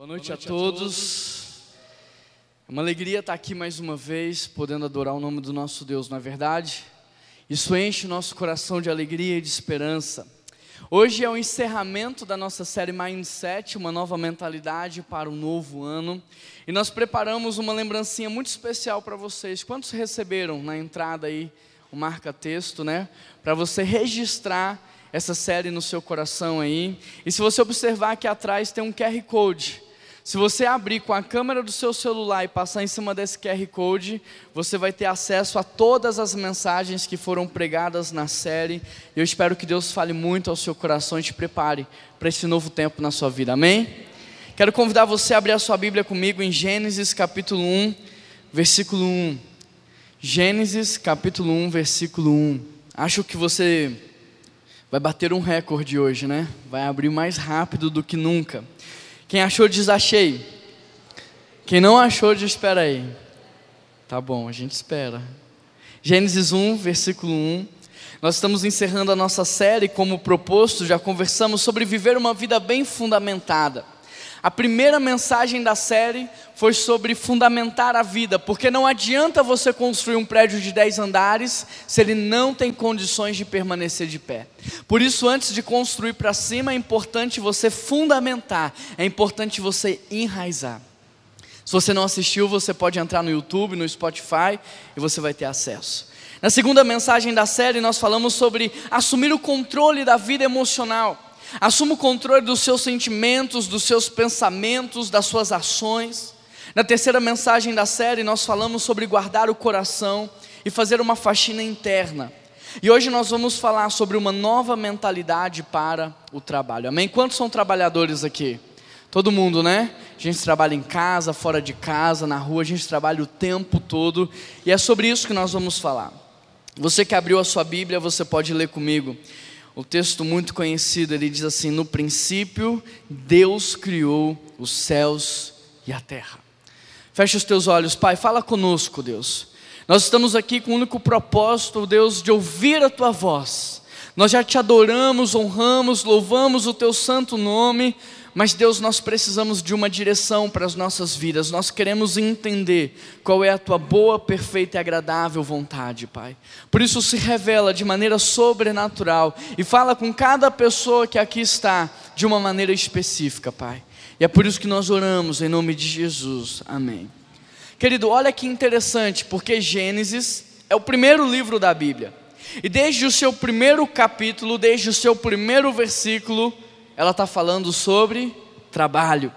Boa noite a todos. É uma alegria estar aqui mais uma vez, podendo adorar o nome do nosso Deus, não é verdade? Isso enche o nosso coração de alegria e de esperança. Hoje é o encerramento da nossa série Mindset, uma nova mentalidade para um novo ano. E nós preparamos uma lembrancinha muito especial para vocês. Quantos receberam na entrada aí o marca-texto, né? Para você registrar essa série no seu coração aí. E se você observar aqui atrás tem um QR Code. Se você abrir com a câmera do seu celular e passar em cima desse QR Code, você vai ter acesso a todas as mensagens que foram pregadas na série. Eu espero que Deus fale muito ao seu coração e te prepare para esse novo tempo na sua vida. Amém? Quero convidar você a abrir a sua Bíblia comigo em Gênesis capítulo 1, versículo 1. Gênesis capítulo 1, versículo 1. Acho que você vai bater um recorde hoje, né? Vai abrir mais rápido do que nunca. Quem achou, diz achei. Quem não achou, diz espera aí. Tá bom, a gente espera. Gênesis 1, versículo 1. Nós estamos encerrando a nossa série como proposto, já conversamos sobre viver uma vida bem fundamentada. A primeira mensagem da série foi sobre fundamentar a vida, porque não adianta você construir um prédio de 10 andares se ele não tem condições de permanecer de pé. Por isso, antes de construir para cima, é importante você fundamentar, é importante você enraizar. Se você não assistiu, você pode entrar no YouTube, no Spotify e você vai ter acesso. Na segunda mensagem da série, nós falamos sobre assumir o controle da vida emocional. Assuma o controle dos seus sentimentos, dos seus pensamentos, das suas ações. Na terceira mensagem da série, nós falamos sobre guardar o coração e fazer uma faxina interna. E hoje nós vamos falar sobre uma nova mentalidade para o trabalho. Amém? Quantos são trabalhadores aqui? Todo mundo, né? A gente trabalha em casa, fora de casa, na rua, a gente trabalha o tempo todo. E é sobre isso que nós vamos falar. Você que abriu a sua Bíblia, você pode ler comigo. O texto muito conhecido, ele diz assim: No princípio, Deus criou os céus e a terra. Fecha os teus olhos, Pai, fala conosco, Deus. Nós estamos aqui com o único propósito, Deus, de ouvir a tua voz. Nós já te adoramos, honramos, louvamos o teu santo nome mas Deus, nós precisamos de uma direção para as nossas vidas. Nós queremos entender qual é a tua boa, perfeita e agradável vontade, Pai. Por isso se revela de maneira sobrenatural e fala com cada pessoa que aqui está de uma maneira específica, Pai. E é por isso que nós oramos em nome de Jesus. Amém. Querido, olha que interessante, porque Gênesis é o primeiro livro da Bíblia. E desde o seu primeiro capítulo, desde o seu primeiro versículo, ela está falando sobre trabalho.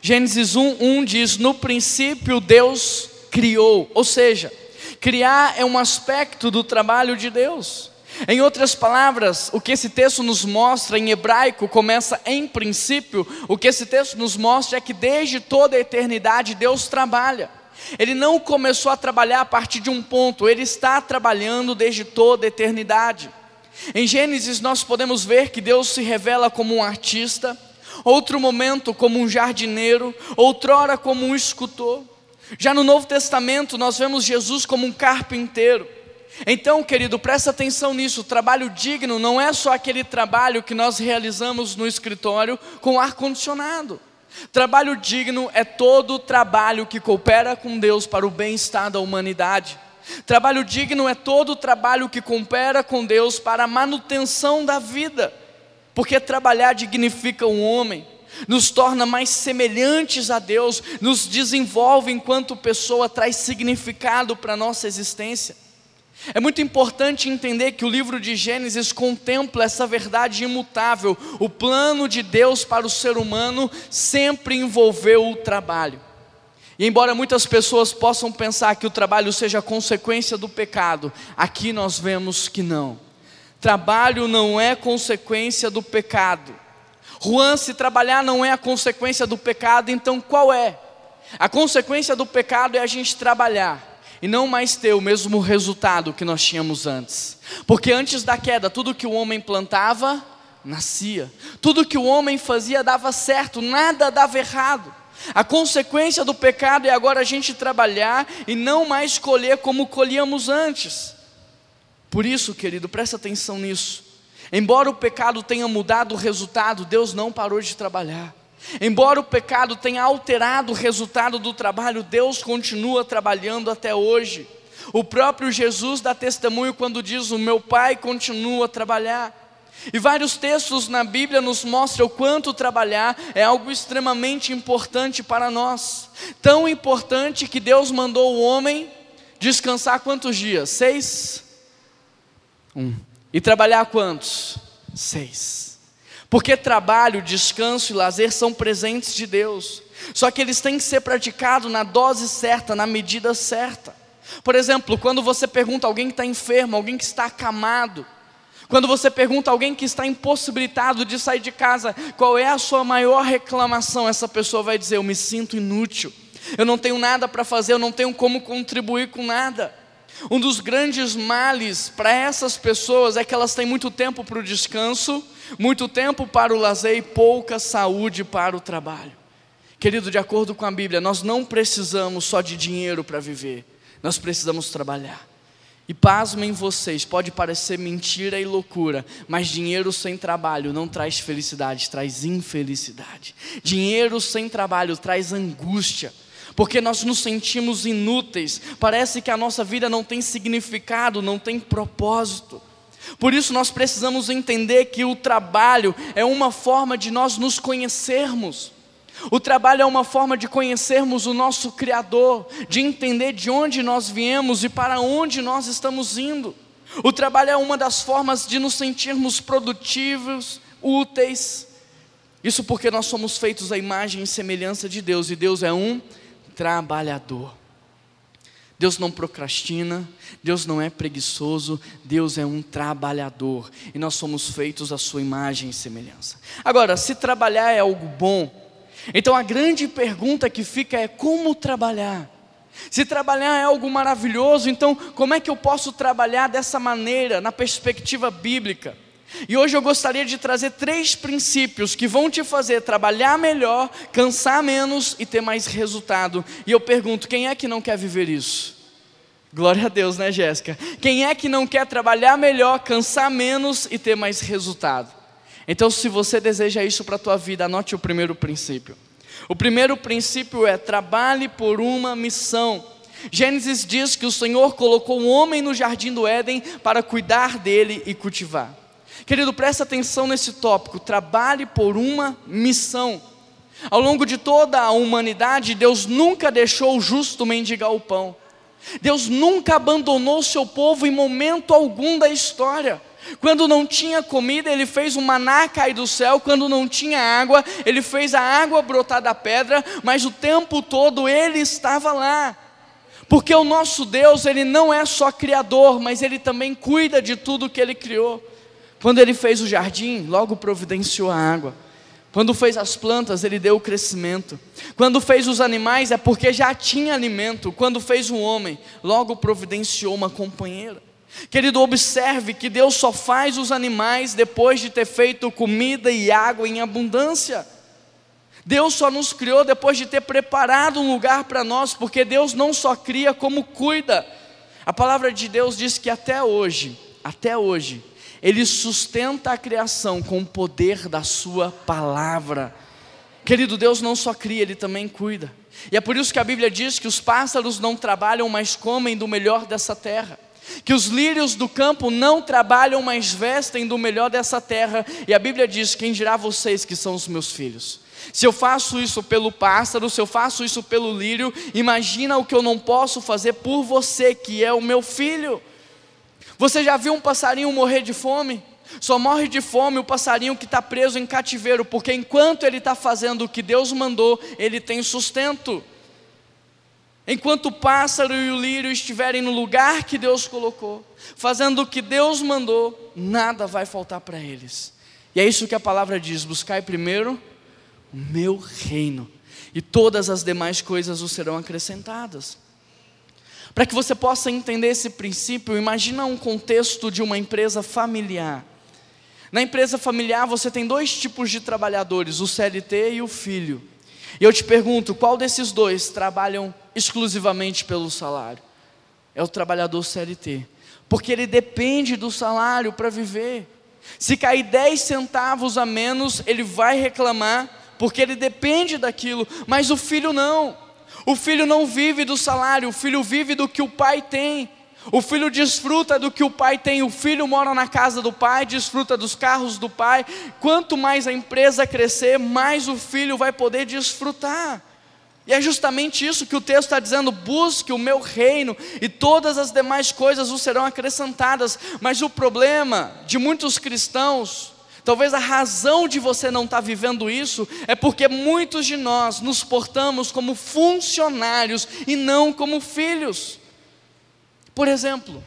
Gênesis 1, 1 diz: No princípio Deus criou, ou seja, criar é um aspecto do trabalho de Deus. Em outras palavras, o que esse texto nos mostra em hebraico começa em princípio, o que esse texto nos mostra é que desde toda a eternidade Deus trabalha. Ele não começou a trabalhar a partir de um ponto, ele está trabalhando desde toda a eternidade. Em Gênesis nós podemos ver que Deus se revela como um artista, outro momento como um jardineiro, outrora como um escultor. Já no Novo Testamento nós vemos Jesus como um carpinteiro. Então, querido, presta atenção nisso. O trabalho digno não é só aquele trabalho que nós realizamos no escritório com ar condicionado. Trabalho digno é todo trabalho que coopera com Deus para o bem-estar da humanidade. Trabalho digno é todo o trabalho que coopera com Deus para a manutenção da vida, porque trabalhar dignifica o homem, nos torna mais semelhantes a Deus, nos desenvolve enquanto pessoa, traz significado para a nossa existência. É muito importante entender que o livro de Gênesis contempla essa verdade imutável. O plano de Deus para o ser humano sempre envolveu o trabalho. E embora muitas pessoas possam pensar que o trabalho seja consequência do pecado, aqui nós vemos que não. Trabalho não é consequência do pecado. Juan, se trabalhar não é a consequência do pecado, então qual é? A consequência do pecado é a gente trabalhar e não mais ter o mesmo resultado que nós tínhamos antes. Porque antes da queda, tudo que o homem plantava, nascia. Tudo que o homem fazia dava certo, nada dava errado. A consequência do pecado é agora a gente trabalhar e não mais colher como colhíamos antes. Por isso, querido, presta atenção nisso. Embora o pecado tenha mudado o resultado, Deus não parou de trabalhar. Embora o pecado tenha alterado o resultado do trabalho, Deus continua trabalhando até hoje. O próprio Jesus dá testemunho quando diz: O meu Pai continua a trabalhar. E vários textos na Bíblia nos mostram o quanto trabalhar é algo extremamente importante para nós. Tão importante que Deus mandou o homem descansar quantos dias? Seis? Um. E trabalhar quantos? Seis. Porque trabalho, descanso e lazer são presentes de Deus. Só que eles têm que ser praticados na dose certa, na medida certa. Por exemplo, quando você pergunta a alguém que está enfermo, alguém que está acamado, quando você pergunta a alguém que está impossibilitado de sair de casa, qual é a sua maior reclamação, essa pessoa vai dizer: Eu me sinto inútil, eu não tenho nada para fazer, eu não tenho como contribuir com nada. Um dos grandes males para essas pessoas é que elas têm muito tempo para o descanso, muito tempo para o lazer e pouca saúde para o trabalho. Querido, de acordo com a Bíblia, nós não precisamos só de dinheiro para viver, nós precisamos trabalhar. E pasmem vocês, pode parecer mentira e loucura, mas dinheiro sem trabalho não traz felicidade, traz infelicidade. Dinheiro sem trabalho traz angústia, porque nós nos sentimos inúteis, parece que a nossa vida não tem significado, não tem propósito. Por isso nós precisamos entender que o trabalho é uma forma de nós nos conhecermos. O trabalho é uma forma de conhecermos o nosso Criador, de entender de onde nós viemos e para onde nós estamos indo. O trabalho é uma das formas de nos sentirmos produtivos, úteis. Isso porque nós somos feitos à imagem e semelhança de Deus, e Deus é um trabalhador. Deus não procrastina, Deus não é preguiçoso, Deus é um trabalhador, e nós somos feitos à sua imagem e semelhança. Agora, se trabalhar é algo bom, então a grande pergunta que fica é como trabalhar? Se trabalhar é algo maravilhoso, então como é que eu posso trabalhar dessa maneira, na perspectiva bíblica? E hoje eu gostaria de trazer três princípios que vão te fazer trabalhar melhor, cansar menos e ter mais resultado. E eu pergunto: quem é que não quer viver isso? Glória a Deus, né, Jéssica? Quem é que não quer trabalhar melhor, cansar menos e ter mais resultado? Então, se você deseja isso para a tua vida, anote o primeiro princípio. O primeiro princípio é trabalhe por uma missão. Gênesis diz que o Senhor colocou o homem no jardim do Éden para cuidar dele e cultivar. Querido, presta atenção nesse tópico. Trabalhe por uma missão. Ao longo de toda a humanidade, Deus nunca deixou o justo mendigar o pão. Deus nunca abandonou o seu povo em momento algum da história. Quando não tinha comida, ele fez o maná cair do céu. Quando não tinha água, ele fez a água brotar da pedra. Mas o tempo todo ele estava lá. Porque o nosso Deus, ele não é só criador, mas ele também cuida de tudo que ele criou. Quando ele fez o jardim, logo providenciou a água. Quando fez as plantas, ele deu o crescimento. Quando fez os animais, é porque já tinha alimento. Quando fez o homem, logo providenciou uma companheira. Querido, observe que Deus só faz os animais depois de ter feito comida e água em abundância. Deus só nos criou depois de ter preparado um lugar para nós, porque Deus não só cria como cuida. A palavra de Deus diz que até hoje, até hoje, Ele sustenta a criação com o poder da Sua palavra. Querido, Deus não só cria, Ele também cuida. E é por isso que a Bíblia diz que os pássaros não trabalham, mas comem do melhor dessa terra que os lírios do campo não trabalham, mas vestem do melhor dessa terra, e a Bíblia diz: Quem dirá vocês que são os meus filhos? Se eu faço isso pelo pássaro, se eu faço isso pelo lírio, imagina o que eu não posso fazer por você, que é o meu filho. Você já viu um passarinho morrer de fome? Só morre de fome o passarinho que está preso em cativeiro, porque enquanto ele está fazendo o que Deus mandou, ele tem sustento. Enquanto o pássaro e o lírio estiverem no lugar que Deus colocou, fazendo o que Deus mandou, nada vai faltar para eles. E é isso que a palavra diz: buscai primeiro o meu reino, e todas as demais coisas os serão acrescentadas. Para que você possa entender esse princípio, imagina um contexto de uma empresa familiar. Na empresa familiar você tem dois tipos de trabalhadores, o CLT e o filho. E eu te pergunto, qual desses dois trabalham exclusivamente pelo salário? É o trabalhador CLT, porque ele depende do salário para viver. Se cair 10 centavos a menos, ele vai reclamar, porque ele depende daquilo, mas o filho não. O filho não vive do salário, o filho vive do que o pai tem. O filho desfruta do que o pai tem, o filho mora na casa do pai, desfruta dos carros do pai. Quanto mais a empresa crescer, mais o filho vai poder desfrutar. E é justamente isso que o texto está dizendo: busque o meu reino e todas as demais coisas vos serão acrescentadas. Mas o problema de muitos cristãos, talvez a razão de você não estar tá vivendo isso, é porque muitos de nós nos portamos como funcionários e não como filhos. Por exemplo,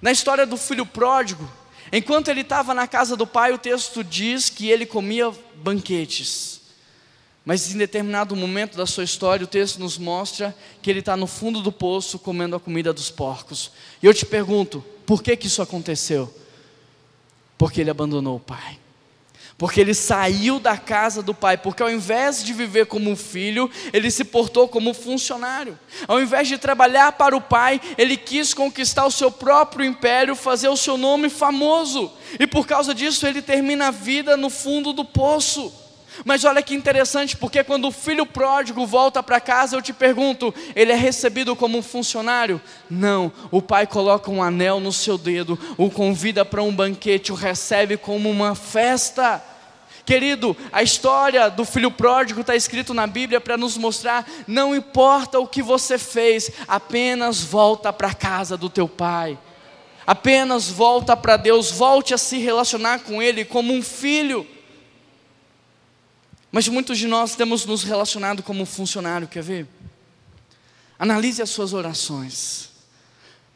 na história do filho pródigo, enquanto ele estava na casa do pai, o texto diz que ele comia banquetes. Mas em determinado momento da sua história, o texto nos mostra que ele está no fundo do poço comendo a comida dos porcos. E eu te pergunto, por que, que isso aconteceu? Porque ele abandonou o pai. Porque ele saiu da casa do pai, porque ao invés de viver como filho, ele se portou como funcionário. Ao invés de trabalhar para o pai, ele quis conquistar o seu próprio império, fazer o seu nome famoso. E por causa disso, ele termina a vida no fundo do poço. Mas olha que interessante, porque quando o filho pródigo volta para casa, eu te pergunto: ele é recebido como um funcionário? Não, o pai coloca um anel no seu dedo, o convida para um banquete, o recebe como uma festa. Querido, a história do filho pródigo está escrito na Bíblia para nos mostrar: não importa o que você fez, apenas volta para a casa do teu pai. Apenas volta para Deus, volte a se relacionar com Ele como um filho. Mas muitos de nós temos nos relacionado como funcionário, quer ver? Analise as suas orações.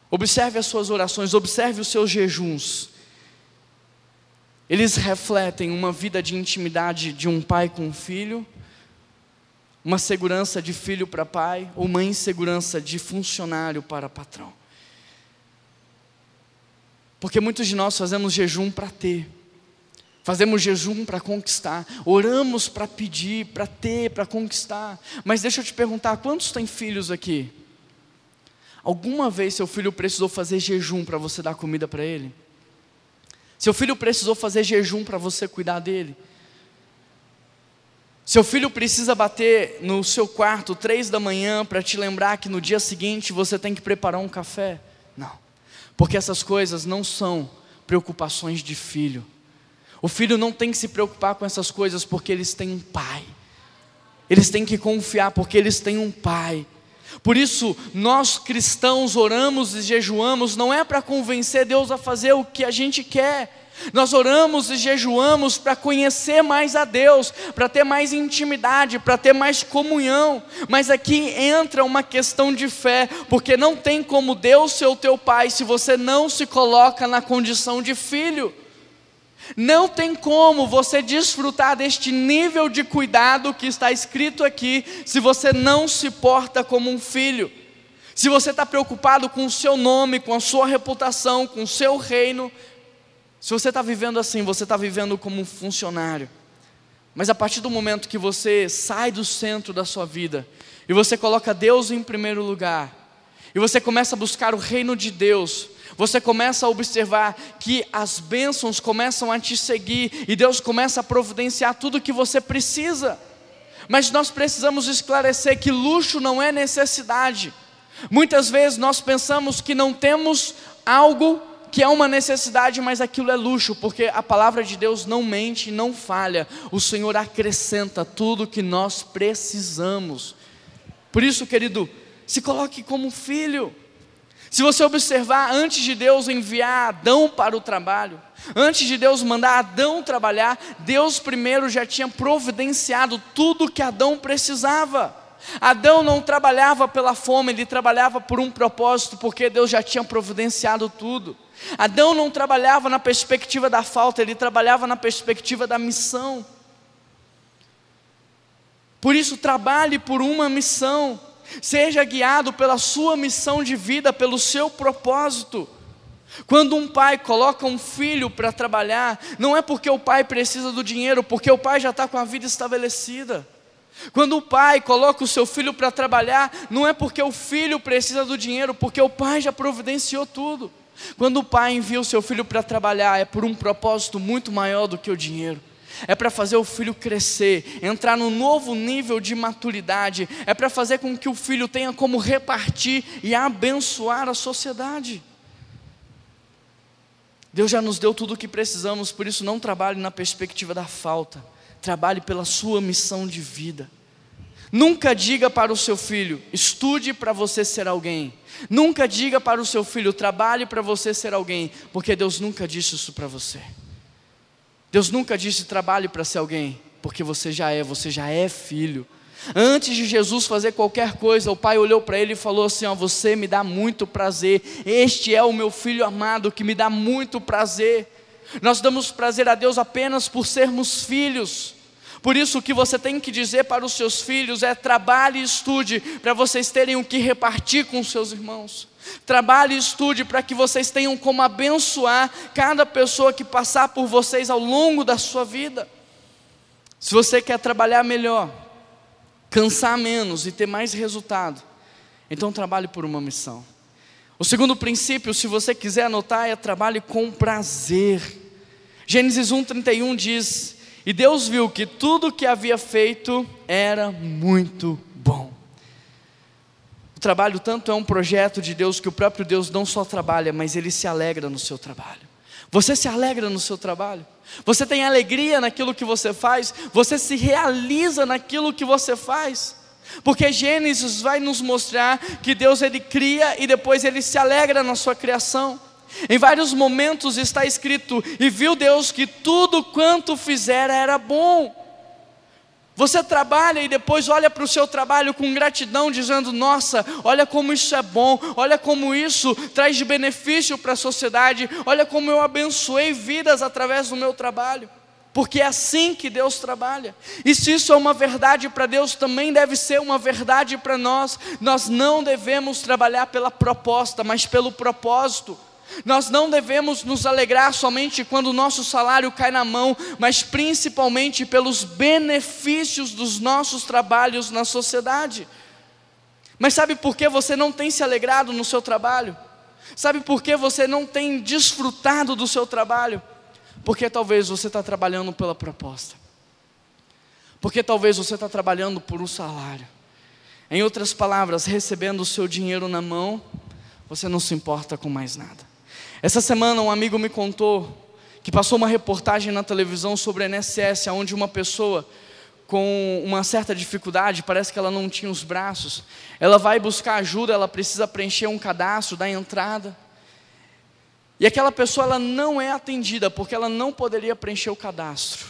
Observe as suas orações, observe os seus jejuns. Eles refletem uma vida de intimidade de um pai com um filho, uma segurança de filho para pai, ou uma insegurança de funcionário para patrão. Porque muitos de nós fazemos jejum para ter. Fazemos jejum para conquistar, oramos para pedir, para ter, para conquistar. Mas deixa eu te perguntar: quantos têm filhos aqui? Alguma vez seu filho precisou fazer jejum para você dar comida para ele? Seu filho precisou fazer jejum para você cuidar dele? Seu filho precisa bater no seu quarto três da manhã para te lembrar que no dia seguinte você tem que preparar um café? Não, porque essas coisas não são preocupações de filho. O filho não tem que se preocupar com essas coisas porque eles têm um pai. Eles têm que confiar porque eles têm um pai. Por isso, nós cristãos oramos e jejuamos não é para convencer Deus a fazer o que a gente quer. Nós oramos e jejuamos para conhecer mais a Deus, para ter mais intimidade, para ter mais comunhão. Mas aqui entra uma questão de fé, porque não tem como Deus ser o teu pai se você não se coloca na condição de filho. Não tem como você desfrutar deste nível de cuidado que está escrito aqui, se você não se porta como um filho. Se você está preocupado com o seu nome, com a sua reputação, com o seu reino, se você está vivendo assim, você está vivendo como um funcionário. Mas a partir do momento que você sai do centro da sua vida e você coloca Deus em primeiro lugar, e você começa a buscar o reino de Deus, você começa a observar que as bênçãos começam a te seguir e Deus começa a providenciar tudo o que você precisa. Mas nós precisamos esclarecer que luxo não é necessidade. Muitas vezes nós pensamos que não temos algo que é uma necessidade, mas aquilo é luxo, porque a palavra de Deus não mente, não falha. O Senhor acrescenta tudo que nós precisamos. Por isso, querido, se coloque como filho. Se você observar, antes de Deus enviar Adão para o trabalho, antes de Deus mandar Adão trabalhar, Deus primeiro já tinha providenciado tudo que Adão precisava. Adão não trabalhava pela fome, ele trabalhava por um propósito, porque Deus já tinha providenciado tudo. Adão não trabalhava na perspectiva da falta, ele trabalhava na perspectiva da missão. Por isso, trabalhe por uma missão. Seja guiado pela sua missão de vida, pelo seu propósito. Quando um pai coloca um filho para trabalhar, não é porque o pai precisa do dinheiro, porque o pai já está com a vida estabelecida. Quando o pai coloca o seu filho para trabalhar, não é porque o filho precisa do dinheiro, porque o pai já providenciou tudo. Quando o pai envia o seu filho para trabalhar, é por um propósito muito maior do que o dinheiro. É para fazer o filho crescer, entrar num novo nível de maturidade, é para fazer com que o filho tenha como repartir e abençoar a sociedade. Deus já nos deu tudo o que precisamos, por isso não trabalhe na perspectiva da falta, trabalhe pela sua missão de vida. Nunca diga para o seu filho, estude para você ser alguém. Nunca diga para o seu filho, trabalhe para você ser alguém, porque Deus nunca disse isso para você. Deus nunca disse trabalhe para ser alguém, porque você já é, você já é filho. Antes de Jesus fazer qualquer coisa, o pai olhou para ele e falou assim: ó, Você me dá muito prazer, este é o meu filho amado que me dá muito prazer. Nós damos prazer a Deus apenas por sermos filhos. Por isso, o que você tem que dizer para os seus filhos é: trabalhe e estude para vocês terem o que repartir com os seus irmãos. Trabalhe e estude para que vocês tenham como abençoar cada pessoa que passar por vocês ao longo da sua vida. Se você quer trabalhar melhor, cansar menos e ter mais resultado, então trabalhe por uma missão. O segundo princípio, se você quiser anotar, é trabalhe com prazer. Gênesis 1,31 diz: e Deus viu que tudo o que havia feito era muito bom. Trabalho tanto é um projeto de Deus que o próprio Deus não só trabalha, mas ele se alegra no seu trabalho. Você se alegra no seu trabalho? Você tem alegria naquilo que você faz? Você se realiza naquilo que você faz? Porque Gênesis vai nos mostrar que Deus ele cria e depois ele se alegra na sua criação. Em vários momentos está escrito: E viu Deus que tudo quanto fizera era bom. Você trabalha e depois olha para o seu trabalho com gratidão, dizendo: Nossa, olha como isso é bom, olha como isso traz benefício para a sociedade, olha como eu abençoei vidas através do meu trabalho. Porque é assim que Deus trabalha. E se isso é uma verdade para Deus, também deve ser uma verdade para nós. Nós não devemos trabalhar pela proposta, mas pelo propósito. Nós não devemos nos alegrar somente quando o nosso salário cai na mão, mas principalmente pelos benefícios dos nossos trabalhos na sociedade. Mas sabe por que você não tem se alegrado no seu trabalho? Sabe por que você não tem desfrutado do seu trabalho? Porque talvez você está trabalhando pela proposta. Porque talvez você está trabalhando por um salário. Em outras palavras, recebendo o seu dinheiro na mão, você não se importa com mais nada. Essa semana um amigo me contou que passou uma reportagem na televisão sobre a NSS, onde uma pessoa com uma certa dificuldade, parece que ela não tinha os braços, ela vai buscar ajuda, ela precisa preencher um cadastro da entrada. E aquela pessoa ela não é atendida porque ela não poderia preencher o cadastro.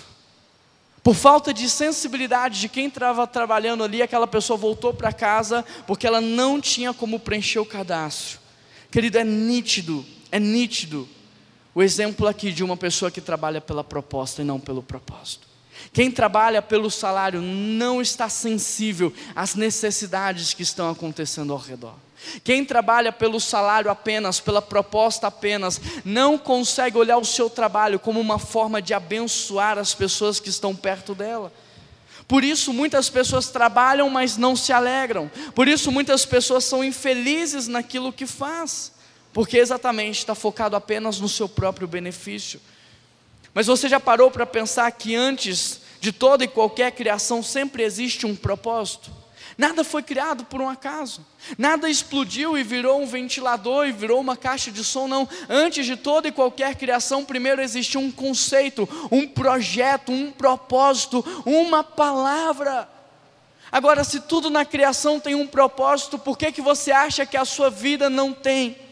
Por falta de sensibilidade de quem estava trabalhando ali, aquela pessoa voltou para casa porque ela não tinha como preencher o cadastro. Querido, é nítido é nítido o exemplo aqui de uma pessoa que trabalha pela proposta e não pelo propósito. Quem trabalha pelo salário não está sensível às necessidades que estão acontecendo ao redor. Quem trabalha pelo salário apenas, pela proposta apenas, não consegue olhar o seu trabalho como uma forma de abençoar as pessoas que estão perto dela. Por isso muitas pessoas trabalham, mas não se alegram. Por isso muitas pessoas são infelizes naquilo que faz porque exatamente está focado apenas no seu próprio benefício. Mas você já parou para pensar que antes de toda e qualquer criação sempre existe um propósito? Nada foi criado por um acaso. Nada explodiu e virou um ventilador e virou uma caixa de som, não. Antes de toda e qualquer criação, primeiro existiu um conceito, um projeto, um propósito, uma palavra. Agora, se tudo na criação tem um propósito, por que, que você acha que a sua vida não tem?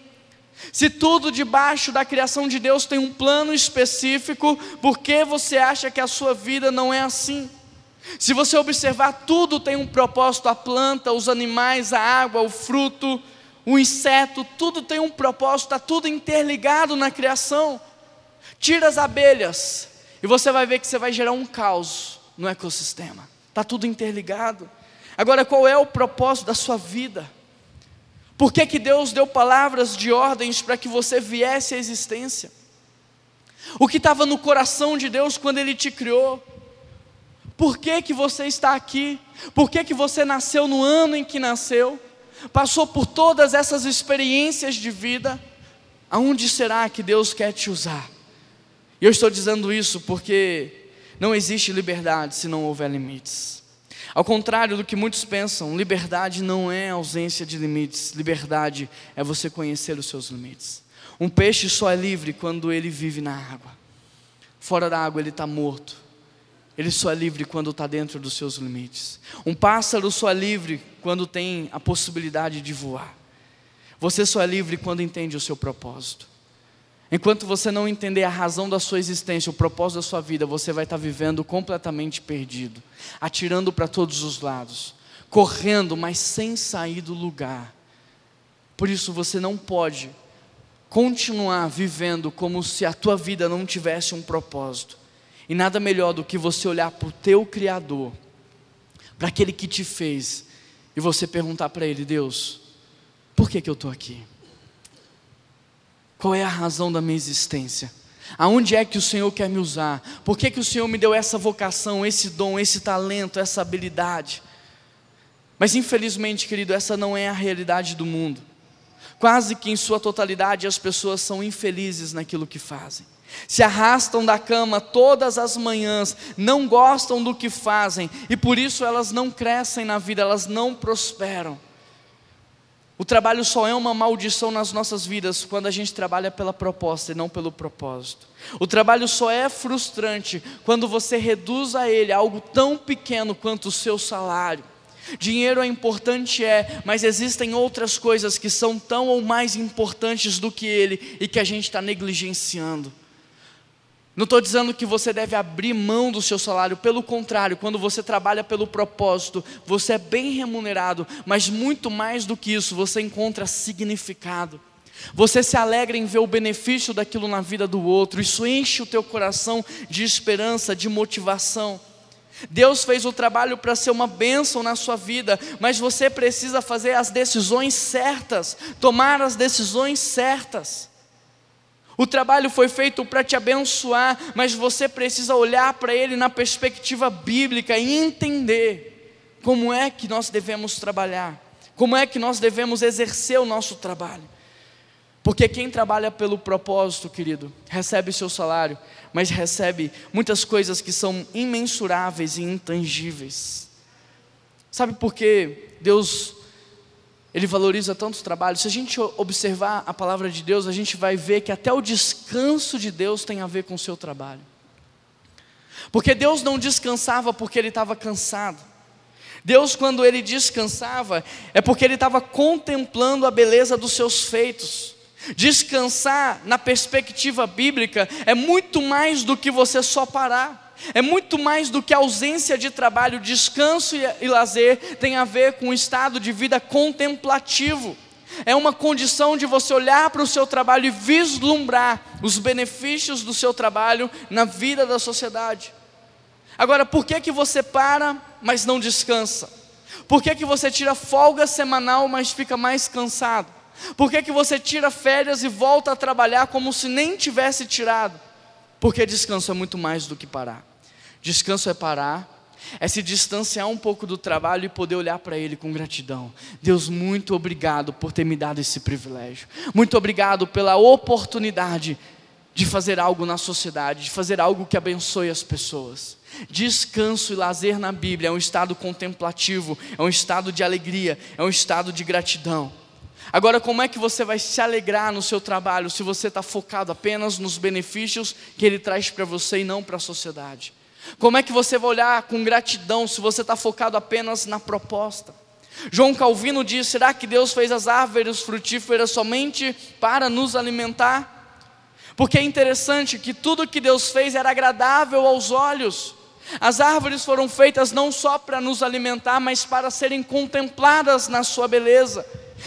Se tudo debaixo da criação de Deus tem um plano específico, por que você acha que a sua vida não é assim? Se você observar, tudo tem um propósito: a planta, os animais, a água, o fruto, o inseto, tudo tem um propósito, está tudo interligado na criação. Tira as abelhas e você vai ver que você vai gerar um caos no ecossistema, está tudo interligado. Agora, qual é o propósito da sua vida? Por que, que Deus deu palavras de ordens para que você viesse à existência? O que estava no coração de Deus quando Ele te criou? Por que, que você está aqui? Por que, que você nasceu no ano em que nasceu? Passou por todas essas experiências de vida? Aonde será que Deus quer te usar? E eu estou dizendo isso porque Não existe liberdade se não houver limites. Ao contrário do que muitos pensam, liberdade não é ausência de limites, liberdade é você conhecer os seus limites. Um peixe só é livre quando ele vive na água. Fora da água ele está morto. Ele só é livre quando está dentro dos seus limites. Um pássaro só é livre quando tem a possibilidade de voar. Você só é livre quando entende o seu propósito. Enquanto você não entender a razão da sua existência, o propósito da sua vida, você vai estar vivendo completamente perdido, atirando para todos os lados, correndo, mas sem sair do lugar. Por isso você não pode continuar vivendo como se a tua vida não tivesse um propósito. E nada melhor do que você olhar para o teu Criador, para aquele que te fez, e você perguntar para Ele: Deus, por que, que eu estou aqui? Qual é a razão da minha existência? Aonde é que o Senhor quer me usar? Por que, que o Senhor me deu essa vocação, esse dom, esse talento, essa habilidade? Mas infelizmente, querido, essa não é a realidade do mundo. Quase que em sua totalidade as pessoas são infelizes naquilo que fazem. Se arrastam da cama todas as manhãs, não gostam do que fazem e por isso elas não crescem na vida, elas não prosperam. O trabalho só é uma maldição nas nossas vidas quando a gente trabalha pela proposta e não pelo propósito. O trabalho só é frustrante quando você reduz a ele algo tão pequeno quanto o seu salário. Dinheiro é importante, é, mas existem outras coisas que são tão ou mais importantes do que ele e que a gente está negligenciando. Não estou dizendo que você deve abrir mão do seu salário, pelo contrário, quando você trabalha pelo propósito, você é bem remunerado, mas muito mais do que isso, você encontra significado. Você se alegra em ver o benefício daquilo na vida do outro, isso enche o teu coração de esperança, de motivação. Deus fez o trabalho para ser uma bênção na sua vida, mas você precisa fazer as decisões certas, tomar as decisões certas. O trabalho foi feito para te abençoar, mas você precisa olhar para ele na perspectiva bíblica e entender como é que nós devemos trabalhar, como é que nós devemos exercer o nosso trabalho. Porque quem trabalha pelo propósito, querido, recebe seu salário, mas recebe muitas coisas que são imensuráveis e intangíveis. Sabe por que Deus ele valoriza tantos trabalhos. Se a gente observar a palavra de Deus, a gente vai ver que até o descanso de Deus tem a ver com o seu trabalho. Porque Deus não descansava porque ele estava cansado. Deus, quando ele descansava, é porque ele estava contemplando a beleza dos seus feitos. Descansar, na perspectiva bíblica, é muito mais do que você só parar. É muito mais do que ausência de trabalho, descanso e, e lazer tem a ver com um estado de vida contemplativo. É uma condição de você olhar para o seu trabalho e vislumbrar os benefícios do seu trabalho na vida da sociedade. Agora, por que que você para, mas não descansa? Por que que você tira folga semanal, mas fica mais cansado? Por que que você tira férias e volta a trabalhar como se nem tivesse tirado? Porque descanso é muito mais do que parar. Descanso é parar, é se distanciar um pouco do trabalho e poder olhar para Ele com gratidão. Deus, muito obrigado por ter me dado esse privilégio. Muito obrigado pela oportunidade de fazer algo na sociedade, de fazer algo que abençoe as pessoas. Descanso e lazer na Bíblia é um estado contemplativo, é um estado de alegria, é um estado de gratidão. Agora, como é que você vai se alegrar no seu trabalho se você está focado apenas nos benefícios que ele traz para você e não para a sociedade? Como é que você vai olhar com gratidão se você está focado apenas na proposta? João Calvino diz: será que Deus fez as árvores frutíferas somente para nos alimentar? Porque é interessante que tudo que Deus fez era agradável aos olhos. As árvores foram feitas não só para nos alimentar, mas para serem contempladas na sua beleza.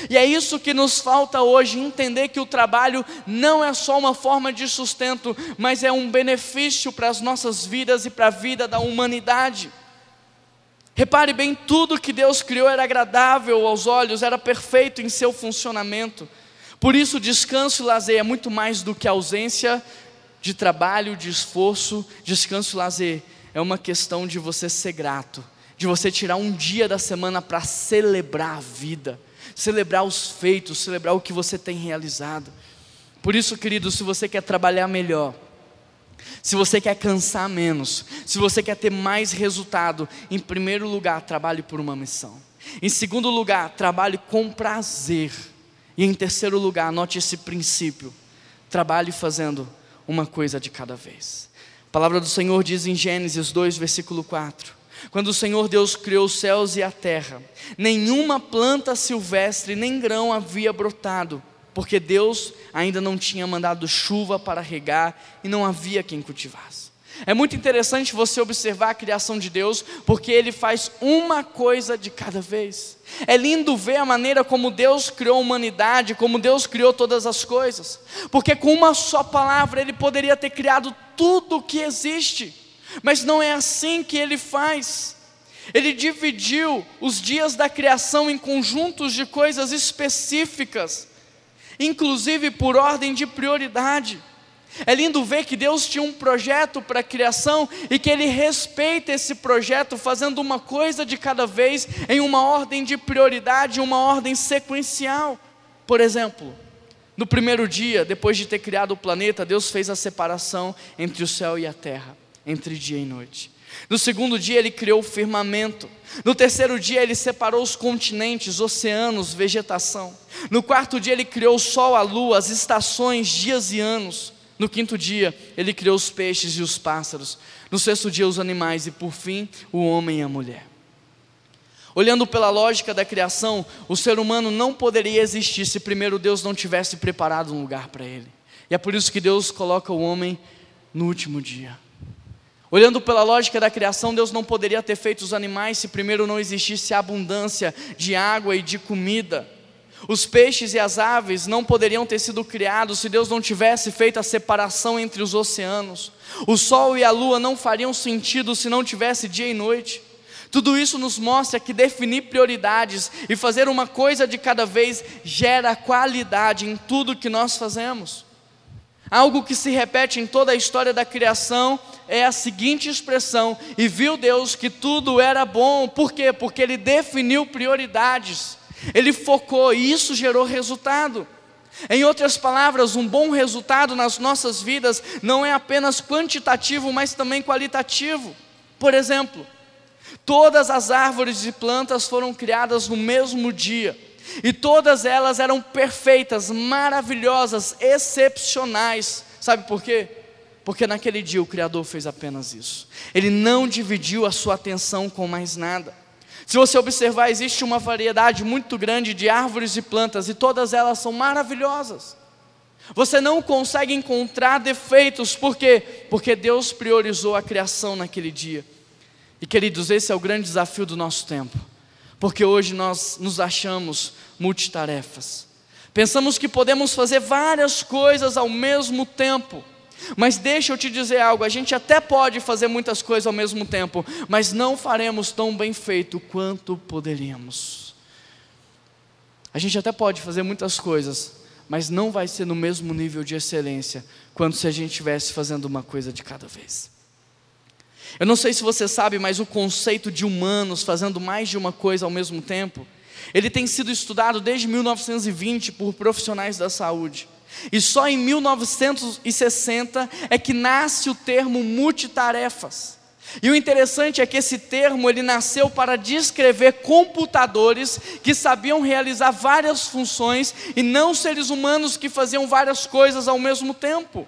E é isso que nos falta hoje, entender que o trabalho não é só uma forma de sustento, mas é um benefício para as nossas vidas e para a vida da humanidade. Repare bem, tudo que Deus criou era agradável aos olhos, era perfeito em seu funcionamento. Por isso, descanso e lazer é muito mais do que ausência de trabalho, de esforço. Descanso e lazer é uma questão de você ser grato, de você tirar um dia da semana para celebrar a vida celebrar os feitos, celebrar o que você tem realizado. Por isso, querido, se você quer trabalhar melhor, Se você quer cansar menos, se você quer ter mais resultado, em primeiro lugar, trabalhe por uma missão. Em segundo lugar, trabalhe com prazer. E em terceiro lugar, anote esse princípio: trabalhe fazendo uma coisa de cada vez. A palavra do Senhor diz em Gênesis 2, versículo 4: Quando o Senhor Deus criou os céus e a terra, nenhuma planta silvestre nem grão havia brotado porque Deus ainda não tinha mandado chuva para regar e não havia quem cultivasse. É muito interessante você observar a criação de Deus, porque Ele faz uma coisa de cada vez. É lindo ver a maneira como Deus criou a humanidade, como Deus criou todas as coisas, porque com uma só palavra Ele poderia ter criado tudo o que existe, mas não é assim que Ele faz. Ele dividiu os dias da criação em conjuntos de coisas específicas inclusive por ordem de prioridade. É lindo ver que Deus tinha um projeto para a criação e que Ele respeita esse projeto, fazendo uma coisa de cada vez, em uma ordem de prioridade, uma ordem sequencial. Por exemplo, no primeiro dia, depois de ter criado o planeta, Deus fez a separação entre o céu e a terra, entre dia e noite. No segundo dia, Ele criou o firmamento. No terceiro dia, ele separou os continentes, oceanos, vegetação. No quarto dia, ele criou o sol, a lua, as estações, dias e anos. No quinto dia, ele criou os peixes e os pássaros. No sexto dia, os animais. E por fim, o homem e a mulher. Olhando pela lógica da criação, o ser humano não poderia existir se primeiro Deus não tivesse preparado um lugar para ele. E é por isso que Deus coloca o homem no último dia. Olhando pela lógica da criação, Deus não poderia ter feito os animais se primeiro não existisse abundância de água e de comida. Os peixes e as aves não poderiam ter sido criados se Deus não tivesse feito a separação entre os oceanos. O sol e a lua não fariam sentido se não tivesse dia e noite. Tudo isso nos mostra que definir prioridades e fazer uma coisa de cada vez gera qualidade em tudo que nós fazemos. Algo que se repete em toda a história da criação é a seguinte expressão: e viu Deus que tudo era bom. Por quê? Porque ele definiu prioridades, ele focou e isso gerou resultado. Em outras palavras, um bom resultado nas nossas vidas não é apenas quantitativo, mas também qualitativo. Por exemplo, todas as árvores e plantas foram criadas no mesmo dia. E todas elas eram perfeitas, maravilhosas, excepcionais. Sabe por quê? Porque naquele dia o Criador fez apenas isso. Ele não dividiu a sua atenção com mais nada. Se você observar, existe uma variedade muito grande de árvores e plantas e todas elas são maravilhosas. Você não consegue encontrar defeitos, por quê? Porque Deus priorizou a criação naquele dia. E queridos, esse é o grande desafio do nosso tempo porque hoje nós nos achamos multitarefas. Pensamos que podemos fazer várias coisas ao mesmo tempo. Mas deixa eu te dizer algo: a gente até pode fazer muitas coisas ao mesmo tempo, mas não faremos tão bem feito quanto poderíamos. A gente até pode fazer muitas coisas, mas não vai ser no mesmo nível de excelência quanto se a gente estivesse fazendo uma coisa de cada vez. Eu não sei se você sabe, mas o conceito de humanos fazendo mais de uma coisa ao mesmo tempo, ele tem sido estudado desde 1920 por profissionais da saúde. E só em 1960 é que nasce o termo multitarefas. E o interessante é que esse termo ele nasceu para descrever computadores que sabiam realizar várias funções e não seres humanos que faziam várias coisas ao mesmo tempo.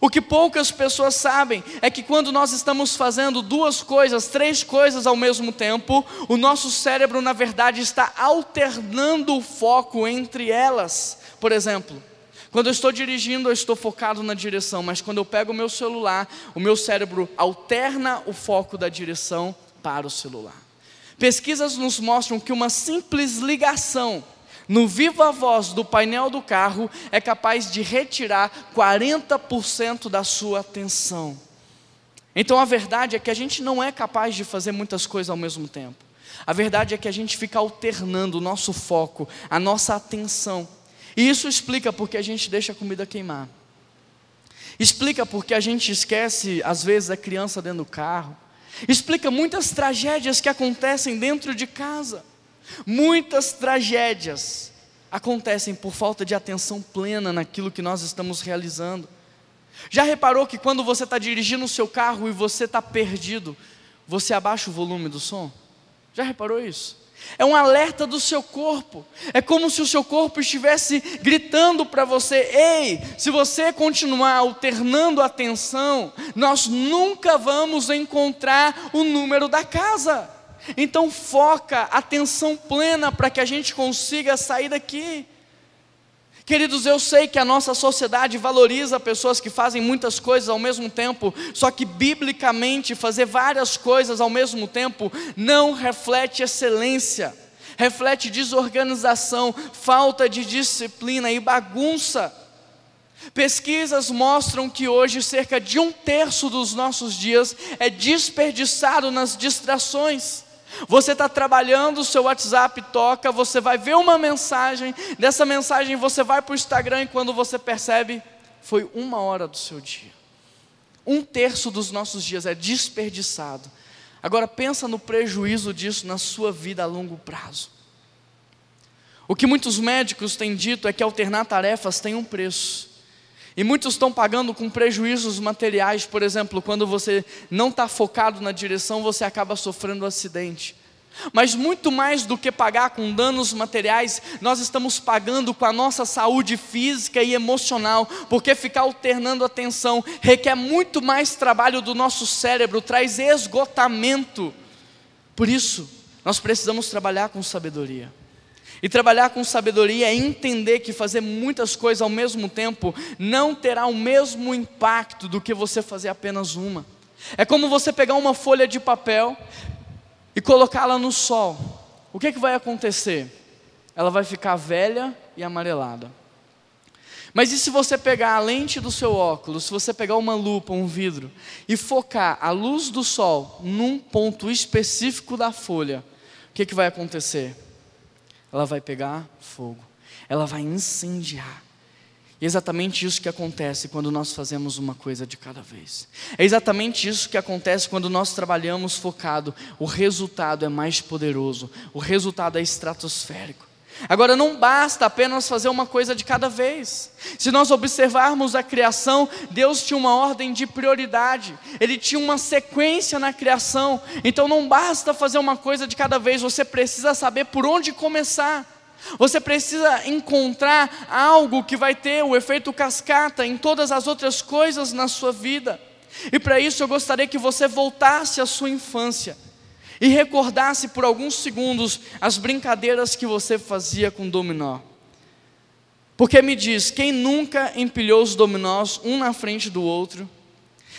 O que poucas pessoas sabem é que quando nós estamos fazendo duas coisas, três coisas ao mesmo tempo, o nosso cérebro, na verdade, está alternando o foco entre elas. Por exemplo, quando eu estou dirigindo, eu estou focado na direção, mas quando eu pego o meu celular, o meu cérebro alterna o foco da direção para o celular. Pesquisas nos mostram que uma simples ligação no viva voz do painel do carro é capaz de retirar 40% da sua atenção. Então a verdade é que a gente não é capaz de fazer muitas coisas ao mesmo tempo. A verdade é que a gente fica alternando o nosso foco, a nossa atenção. E isso explica porque a gente deixa a comida queimar. Explica porque a gente esquece, às vezes, a criança dentro do carro. Explica muitas tragédias que acontecem dentro de casa. Muitas tragédias acontecem por falta de atenção plena naquilo que nós estamos realizando. Já reparou que quando você está dirigindo o seu carro e você está perdido, você abaixa o volume do som? Já reparou isso? É um alerta do seu corpo. É como se o seu corpo estivesse gritando para você: ei, se você continuar alternando a atenção, nós nunca vamos encontrar o número da casa. Então foca atenção plena para que a gente consiga sair daqui. Queridos, eu sei que a nossa sociedade valoriza pessoas que fazem muitas coisas ao mesmo tempo, só que biblicamente fazer várias coisas ao mesmo tempo não reflete excelência, reflete desorganização, falta de disciplina e bagunça. Pesquisas mostram que hoje cerca de um terço dos nossos dias é desperdiçado nas distrações. Você está trabalhando, o seu WhatsApp toca, você vai ver uma mensagem, dessa mensagem você vai para o Instagram e quando você percebe, foi uma hora do seu dia. Um terço dos nossos dias é desperdiçado. Agora pensa no prejuízo disso na sua vida a longo prazo. O que muitos médicos têm dito é que alternar tarefas tem um preço. E muitos estão pagando com prejuízos materiais, por exemplo, quando você não está focado na direção, você acaba sofrendo um acidente. Mas muito mais do que pagar com danos materiais, nós estamos pagando com a nossa saúde física e emocional, porque ficar alternando atenção requer muito mais trabalho do nosso cérebro, traz esgotamento. Por isso, nós precisamos trabalhar com sabedoria. E trabalhar com sabedoria é entender que fazer muitas coisas ao mesmo tempo não terá o mesmo impacto do que você fazer apenas uma. É como você pegar uma folha de papel e colocá-la no sol. O que, que vai acontecer? Ela vai ficar velha e amarelada. Mas e se você pegar a lente do seu óculos, se você pegar uma lupa, um vidro, e focar a luz do sol num ponto específico da folha, o que, que vai acontecer? Ela vai pegar fogo, ela vai incendiar. E é exatamente isso que acontece quando nós fazemos uma coisa de cada vez. É exatamente isso que acontece quando nós trabalhamos focado. O resultado é mais poderoso, o resultado é estratosférico. Agora, não basta apenas fazer uma coisa de cada vez. Se nós observarmos a criação, Deus tinha uma ordem de prioridade, Ele tinha uma sequência na criação. Então, não basta fazer uma coisa de cada vez, você precisa saber por onde começar. Você precisa encontrar algo que vai ter o efeito cascata em todas as outras coisas na sua vida. E para isso eu gostaria que você voltasse à sua infância e recordasse por alguns segundos as brincadeiras que você fazia com dominó. Porque me diz, quem nunca empilhou os dominós um na frente do outro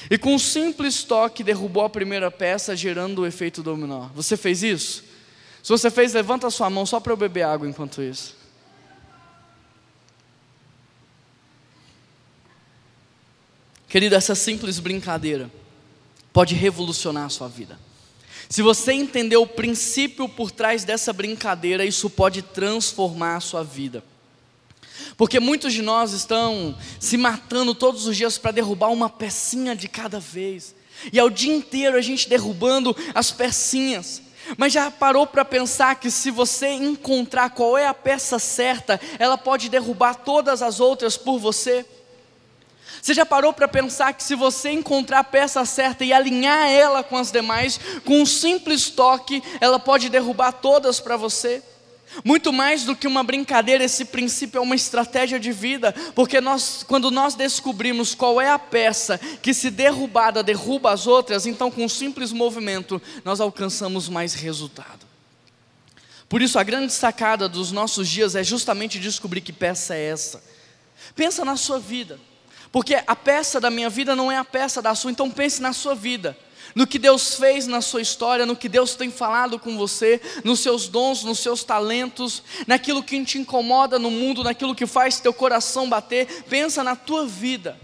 e com um simples toque derrubou a primeira peça, gerando o efeito dominó? Você fez isso? Se você fez, levanta a sua mão só para eu beber água enquanto isso. Querido, essa simples brincadeira pode revolucionar a sua vida. Se você entender o princípio por trás dessa brincadeira, isso pode transformar a sua vida. Porque muitos de nós estão se matando todos os dias para derrubar uma pecinha de cada vez. E é o dia inteiro a gente derrubando as pecinhas. Mas já parou para pensar que se você encontrar qual é a peça certa, ela pode derrubar todas as outras por você? Você já parou para pensar que se você encontrar a peça certa e alinhar ela com as demais, com um simples toque, ela pode derrubar todas para você? Muito mais do que uma brincadeira, esse princípio é uma estratégia de vida, porque nós, quando nós descobrimos qual é a peça que, se derrubada, derruba as outras, então com um simples movimento nós alcançamos mais resultado. Por isso, a grande sacada dos nossos dias é justamente descobrir que peça é essa. Pensa na sua vida. Porque a peça da minha vida não é a peça da sua, então pense na sua vida, no que Deus fez na sua história, no que Deus tem falado com você, nos seus dons, nos seus talentos, naquilo que te incomoda no mundo, naquilo que faz teu coração bater. Pensa na tua vida.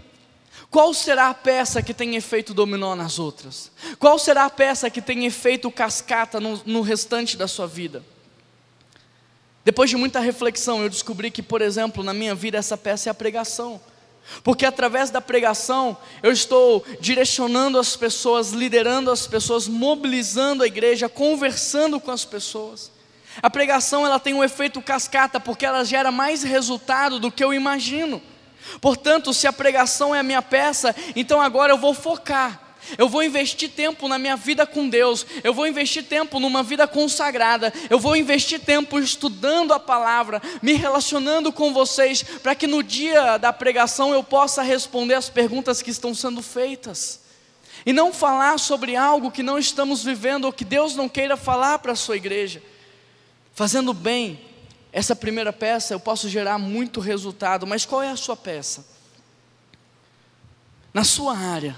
Qual será a peça que tem efeito dominó nas outras? Qual será a peça que tem efeito cascata no, no restante da sua vida? Depois de muita reflexão, eu descobri que, por exemplo, na minha vida, essa peça é a pregação. Porque através da pregação eu estou direcionando as pessoas, liderando as pessoas, mobilizando a igreja, conversando com as pessoas. A pregação ela tem um efeito cascata porque ela gera mais resultado do que eu imagino. Portanto, se a pregação é a minha peça, então agora eu vou focar. Eu vou investir tempo na minha vida com Deus, eu vou investir tempo numa vida consagrada, eu vou investir tempo estudando a palavra, me relacionando com vocês, para que no dia da pregação eu possa responder as perguntas que estão sendo feitas. E não falar sobre algo que não estamos vivendo ou que Deus não queira falar para a sua igreja. Fazendo bem, essa primeira peça eu posso gerar muito resultado, mas qual é a sua peça? Na sua área,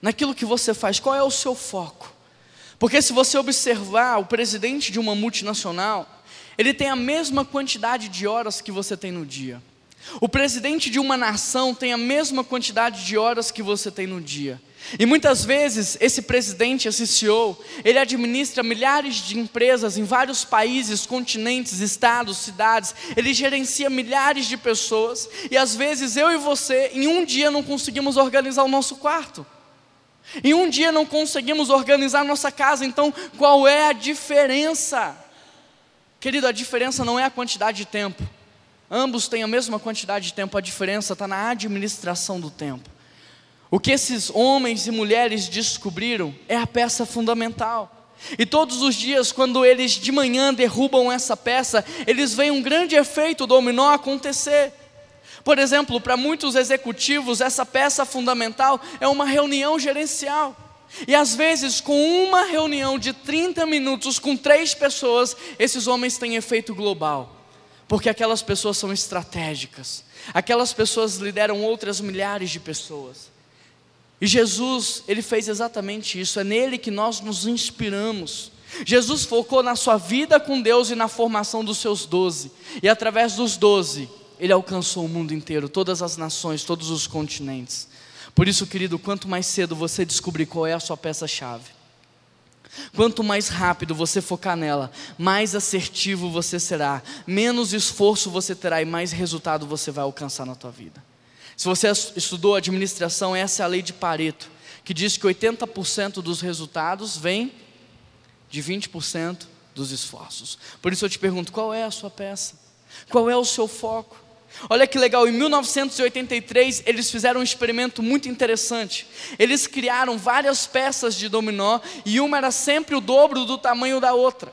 naquilo que você faz, qual é o seu foco? Porque se você observar o presidente de uma multinacional, ele tem a mesma quantidade de horas que você tem no dia. O presidente de uma nação tem a mesma quantidade de horas que você tem no dia. E muitas vezes esse presidente, esse CEO, ele administra milhares de empresas em vários países, continentes, estados, cidades. Ele gerencia milhares de pessoas e às vezes eu e você em um dia não conseguimos organizar o nosso quarto. Em um dia não conseguimos organizar nossa casa. Então, qual é a diferença? Querido, a diferença não é a quantidade de tempo. Ambos têm a mesma quantidade de tempo, a diferença está na administração do tempo. O que esses homens e mulheres descobriram é a peça fundamental. E todos os dias, quando eles de manhã derrubam essa peça, eles veem um grande efeito dominó acontecer. Por exemplo, para muitos executivos, essa peça fundamental é uma reunião gerencial. E às vezes, com uma reunião de 30 minutos com três pessoas, esses homens têm efeito global. Porque aquelas pessoas são estratégicas, aquelas pessoas lideram outras milhares de pessoas. E Jesus, ele fez exatamente isso, é nele que nós nos inspiramos. Jesus focou na sua vida com Deus e na formação dos seus doze, e através dos doze, ele alcançou o mundo inteiro, todas as nações, todos os continentes. Por isso, querido, quanto mais cedo você descobrir qual é a sua peça-chave, quanto mais rápido você focar nela, mais assertivo você será, menos esforço você terá e mais resultado você vai alcançar na tua vida. Se você estudou administração, essa é a lei de Pareto, que diz que 80% dos resultados vem de 20% dos esforços. Por isso eu te pergunto, qual é a sua peça? Qual é o seu foco? Olha que legal, em 1983 eles fizeram um experimento muito interessante. Eles criaram várias peças de dominó e uma era sempre o dobro do tamanho da outra.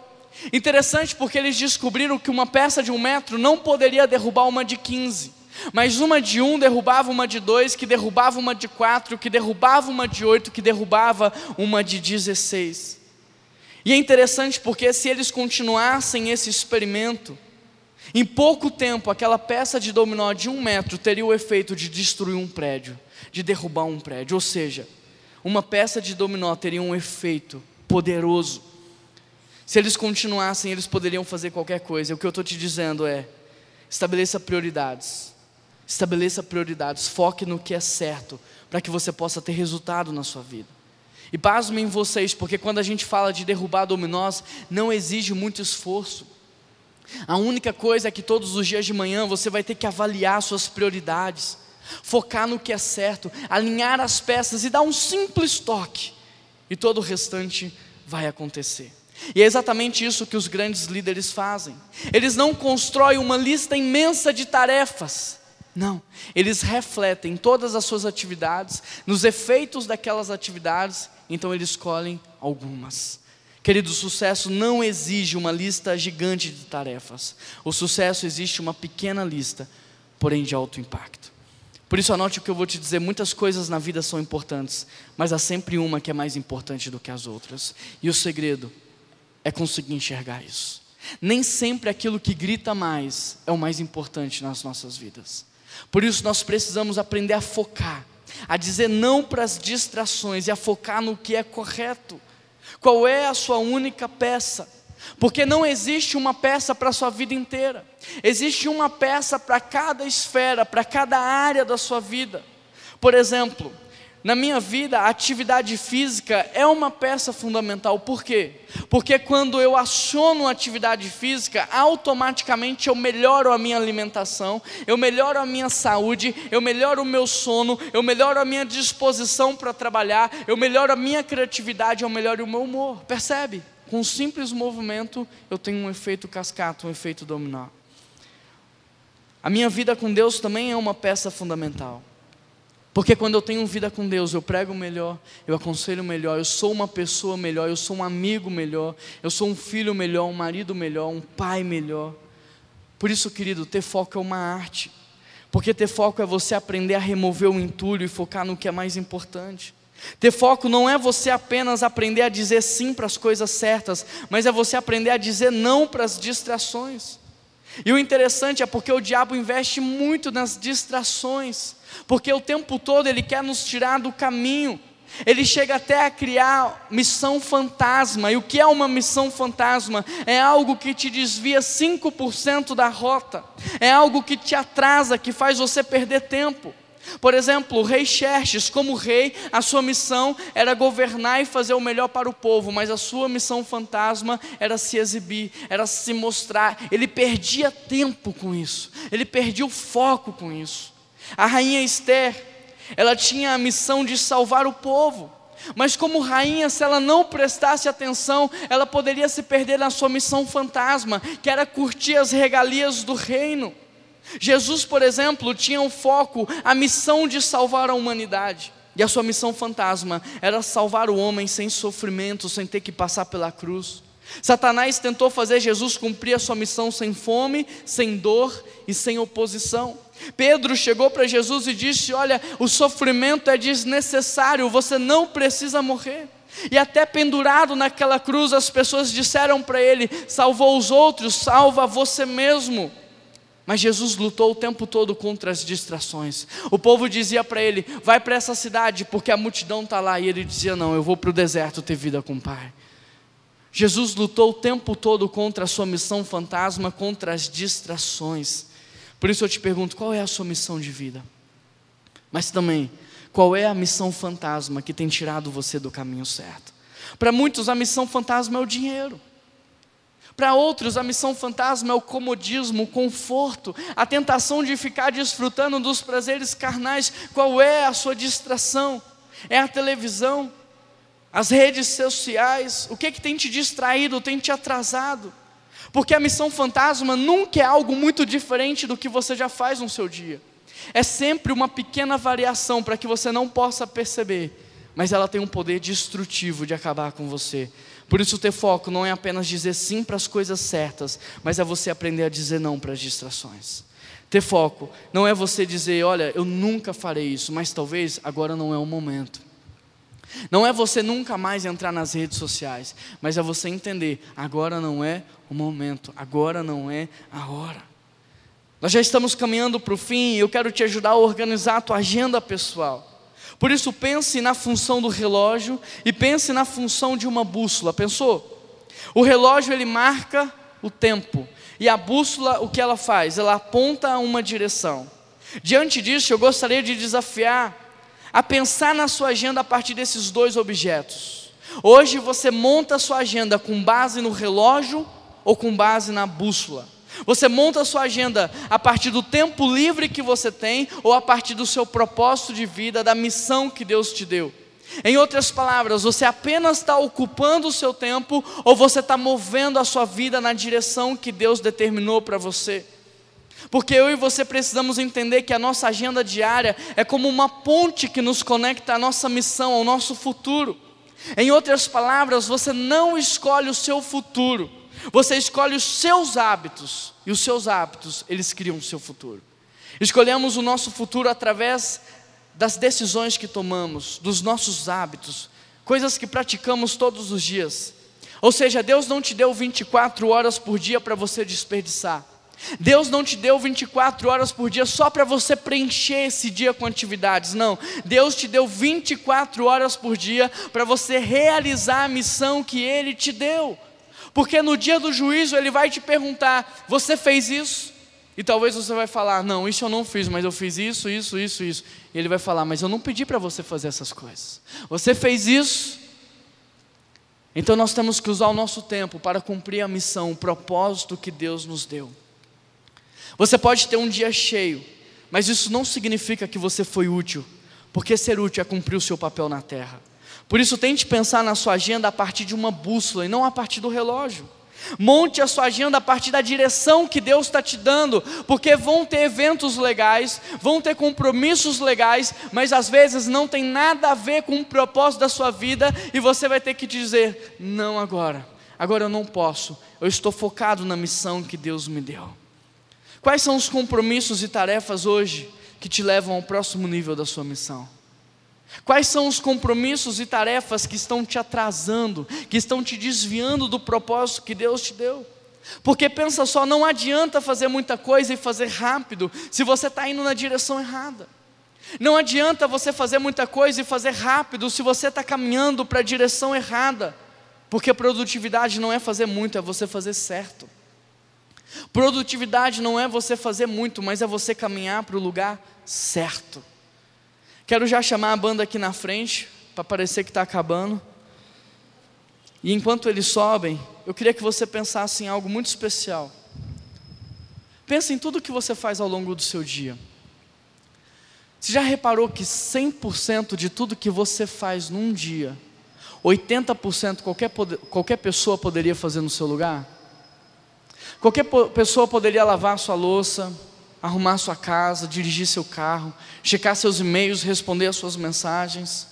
Interessante porque eles descobriram que uma peça de um metro não poderia derrubar uma de 15. Mas uma de um derrubava uma de dois, que derrubava uma de quatro, que derrubava uma de oito, que derrubava uma de dezesseis. E é interessante porque se eles continuassem esse experimento, em pouco tempo aquela peça de dominó de um metro teria o efeito de destruir um prédio, de derrubar um prédio. Ou seja, uma peça de dominó teria um efeito poderoso. Se eles continuassem, eles poderiam fazer qualquer coisa. O que eu estou te dizendo é: estabeleça prioridades. Estabeleça prioridades, foque no que é certo, para que você possa ter resultado na sua vida. E pasmem vocês, porque quando a gente fala de derrubar dominós, não exige muito esforço. A única coisa é que todos os dias de manhã você vai ter que avaliar suas prioridades, focar no que é certo, alinhar as peças e dar um simples toque, e todo o restante vai acontecer. E é exatamente isso que os grandes líderes fazem. Eles não constroem uma lista imensa de tarefas, não, eles refletem todas as suas atividades, nos efeitos daquelas atividades, então eles escolhem algumas. Querido, o sucesso não exige uma lista gigante de tarefas. O sucesso existe uma pequena lista, porém de alto impacto. Por isso, anote o que eu vou te dizer: muitas coisas na vida são importantes, mas há sempre uma que é mais importante do que as outras. E o segredo é conseguir enxergar isso. Nem sempre aquilo que grita mais é o mais importante nas nossas vidas. Por isso nós precisamos aprender a focar, a dizer não para as distrações e a focar no que é correto. Qual é a sua única peça? Porque não existe uma peça para a sua vida inteira, existe uma peça para cada esfera, para cada área da sua vida. Por exemplo, na minha vida, a atividade física é uma peça fundamental. Por quê? Porque quando eu aciono a atividade física, automaticamente eu melhoro a minha alimentação, eu melhoro a minha saúde, eu melhoro o meu sono, eu melhoro a minha disposição para trabalhar, eu melhoro a minha criatividade, eu melhoro o meu humor. Percebe? Com um simples movimento, eu tenho um efeito cascata, um efeito dominó. A minha vida com Deus também é uma peça fundamental. Porque quando eu tenho vida com Deus, eu prego melhor, eu aconselho melhor, eu sou uma pessoa melhor, eu sou um amigo melhor, eu sou um filho melhor, um marido melhor, um pai melhor. Por isso, querido, ter foco é uma arte. Porque ter foco é você aprender a remover o entulho e focar no que é mais importante. Ter foco não é você apenas aprender a dizer sim para as coisas certas, mas é você aprender a dizer não para as distrações. E o interessante é porque o diabo investe muito nas distrações, porque o tempo todo ele quer nos tirar do caminho. Ele chega até a criar missão fantasma. E o que é uma missão fantasma? É algo que te desvia 5% da rota. É algo que te atrasa, que faz você perder tempo. Por exemplo, o rei Xerxes, como rei, a sua missão era governar e fazer o melhor para o povo, mas a sua missão fantasma era se exibir, era se mostrar. Ele perdia tempo com isso, ele perdia o foco com isso. A rainha Esther, ela tinha a missão de salvar o povo, mas como rainha, se ela não prestasse atenção, ela poderia se perder na sua missão fantasma, que era curtir as regalias do reino. Jesus, por exemplo, tinha um foco, a missão de salvar a humanidade. E a sua missão fantasma era salvar o homem sem sofrimento, sem ter que passar pela cruz. Satanás tentou fazer Jesus cumprir a sua missão sem fome, sem dor e sem oposição. Pedro chegou para Jesus e disse: Olha, o sofrimento é desnecessário, você não precisa morrer. E até pendurado naquela cruz, as pessoas disseram para ele: Salvou os outros, salva você mesmo. Mas Jesus lutou o tempo todo contra as distrações. O povo dizia para ele: vai para essa cidade, porque a multidão está lá. E ele dizia: não, eu vou para o deserto ter vida com o Pai. Jesus lutou o tempo todo contra a sua missão fantasma, contra as distrações. Por isso eu te pergunto: qual é a sua missão de vida? Mas também, qual é a missão fantasma que tem tirado você do caminho certo? Para muitos, a missão fantasma é o dinheiro. Para outros, a missão fantasma é o comodismo, o conforto, a tentação de ficar desfrutando dos prazeres carnais. Qual é a sua distração? É a televisão? As redes sociais? O que, é que tem te distraído, tem te atrasado? Porque a missão fantasma nunca é algo muito diferente do que você já faz no seu dia. É sempre uma pequena variação para que você não possa perceber, mas ela tem um poder destrutivo de acabar com você. Por isso, ter foco não é apenas dizer sim para as coisas certas, mas é você aprender a dizer não para as distrações. Ter foco não é você dizer, olha, eu nunca farei isso, mas talvez agora não é o momento. Não é você nunca mais entrar nas redes sociais, mas é você entender, agora não é o momento, agora não é a hora. Nós já estamos caminhando para o fim e eu quero te ajudar a organizar a tua agenda pessoal. Por isso, pense na função do relógio e pense na função de uma bússola. Pensou? O relógio ele marca o tempo e a bússola o que ela faz? Ela aponta uma direção. Diante disso, eu gostaria de desafiar a pensar na sua agenda a partir desses dois objetos. Hoje você monta a sua agenda com base no relógio ou com base na bússola. Você monta a sua agenda a partir do tempo livre que você tem ou a partir do seu propósito de vida, da missão que Deus te deu. Em outras palavras, você apenas está ocupando o seu tempo ou você está movendo a sua vida na direção que Deus determinou para você. Porque eu e você precisamos entender que a nossa agenda diária é como uma ponte que nos conecta à nossa missão, ao nosso futuro. Em outras palavras, você não escolhe o seu futuro você escolhe os seus hábitos, e os seus hábitos, eles criam o seu futuro. Escolhemos o nosso futuro através das decisões que tomamos, dos nossos hábitos, coisas que praticamos todos os dias. Ou seja, Deus não te deu 24 horas por dia para você desperdiçar. Deus não te deu 24 horas por dia só para você preencher esse dia com atividades, não. Deus te deu 24 horas por dia para você realizar a missão que Ele te deu. Porque no dia do juízo ele vai te perguntar: você fez isso? E talvez você vai falar: não, isso eu não fiz, mas eu fiz isso, isso, isso, isso. E ele vai falar: mas eu não pedi para você fazer essas coisas. Você fez isso? Então nós temos que usar o nosso tempo para cumprir a missão, o propósito que Deus nos deu. Você pode ter um dia cheio, mas isso não significa que você foi útil, porque ser útil é cumprir o seu papel na terra. Por isso, tente pensar na sua agenda a partir de uma bússola e não a partir do relógio. Monte a sua agenda a partir da direção que Deus está te dando, porque vão ter eventos legais, vão ter compromissos legais, mas às vezes não tem nada a ver com o propósito da sua vida e você vai ter que dizer: não agora, agora eu não posso, eu estou focado na missão que Deus me deu. Quais são os compromissos e tarefas hoje que te levam ao próximo nível da sua missão? Quais são os compromissos e tarefas que estão te atrasando, que estão te desviando do propósito que Deus te deu? Porque pensa só, não adianta fazer muita coisa e fazer rápido se você está indo na direção errada. Não adianta você fazer muita coisa e fazer rápido se você está caminhando para a direção errada. Porque produtividade não é fazer muito, é você fazer certo. Produtividade não é você fazer muito, mas é você caminhar para o lugar certo. Quero já chamar a banda aqui na frente, para parecer que está acabando. E enquanto eles sobem, eu queria que você pensasse em algo muito especial. Pensa em tudo que você faz ao longo do seu dia. Você já reparou que 100% de tudo que você faz num dia, 80% qualquer, qualquer pessoa poderia fazer no seu lugar? Qualquer pessoa poderia lavar sua louça, arrumar sua casa, dirigir seu carro, checar seus e-mails, responder as suas mensagens.